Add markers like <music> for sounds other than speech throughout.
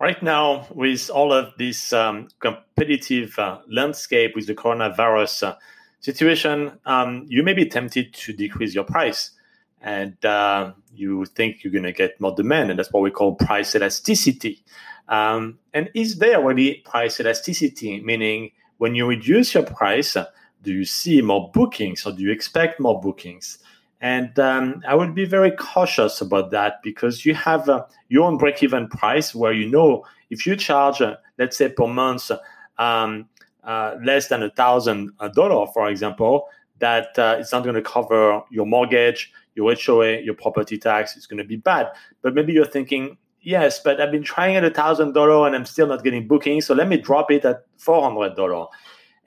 right now, with all of this um, competitive uh, landscape with the coronavirus uh, situation, um, you may be tempted to decrease your price. And uh, you think you're going to get more demand. And that's what we call price elasticity. Um, and is there really price elasticity? Meaning, when you reduce your price, do you see more bookings or do you expect more bookings? And um, I would be very cautious about that because you have uh, your own break even price where you know if you charge, uh, let's say per month, um, uh, less than a thousand dollar, for example, that uh, it's not going to cover your mortgage, your HOA, your property tax. It's going to be bad. But maybe you're thinking, yes, but I've been trying at a thousand dollar and I'm still not getting bookings, so let me drop it at four hundred dollar.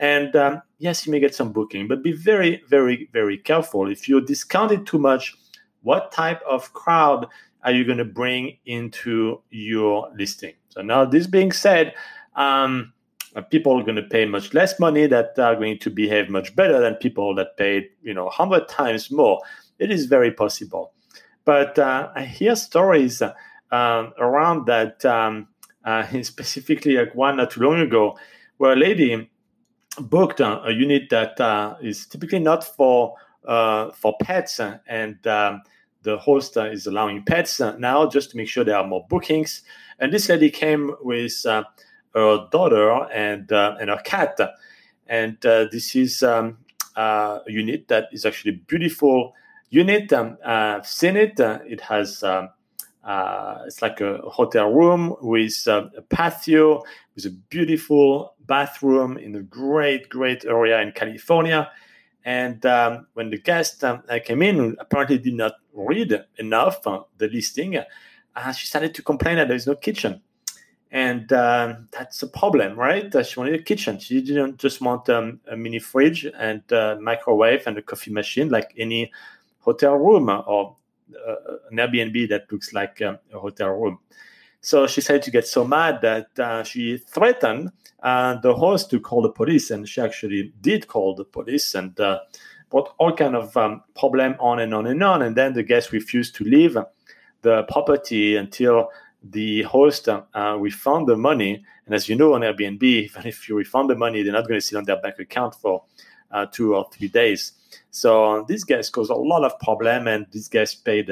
And um, yes, you may get some booking, but be very, very, very careful. If you discount it too much, what type of crowd are you going to bring into your listing? So now, this being said, um, people are going to pay much less money that are going to behave much better than people that paid, you know, hundred times more. It is very possible, but uh, I hear stories uh, around that. Um, uh, <laughs> specifically, like one not too long ago, where a lady booked a, unit that uh, is typically not for uh, for pets, and um, the host uh, is allowing pets now just to make sure there are more bookings. And this lady came with her daughter and and her cat, and this is um, a unit that is actually a beautiful unit. Um, I've seen it. it has. Um, uh, it's like a hotel room with uh, a patio, with a beautiful bathroom in a great, great area in California. And um, when the guest um, came in, apparently did not read enough uh, the listing, uh, she started to complain that there is no kitchen. And uh, that's a problem, right? Uh, she wanted a kitchen. She didn't just want um, a mini fridge and a microwave and a coffee machine like any hotel room or uh, an Airbnb that looks like um, a hotel room. So she said to get so mad that uh, she threatened uh, the host to call the police, and she actually did call the police and uh, brought all kind of um, problem on and on and on. And then the guest refused to leave the property until the host uh, refund the money. And as you know, on Airbnb, <laughs> even if you refund the money, they're not going to sit on their bank account for uh, two or three days. So these guys caused a lot of problem, and these guys paid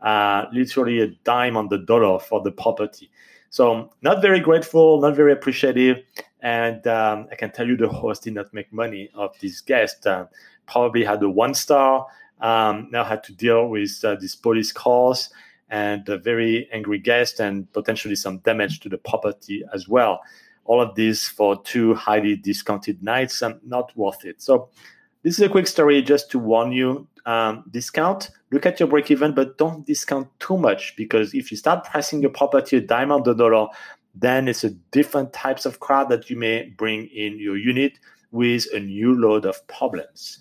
uh, literally a dime on the dollar for the property. So not very grateful, not very appreciative, and um, I can tell you the host did not make money of this guest. Uh, probably had a one star. Um, now had to deal with uh, police calls and a very angry guest and potentially some damage to the property as well. All of this for two highly discounted nights, and not worth it. So this is a quick story just to warn you. Um, discount, look at your break even, but don't discount too much because if you start pricing your property a dime on the dollar, then it's a different types of crowd that you may bring in your unit with a new load of problems.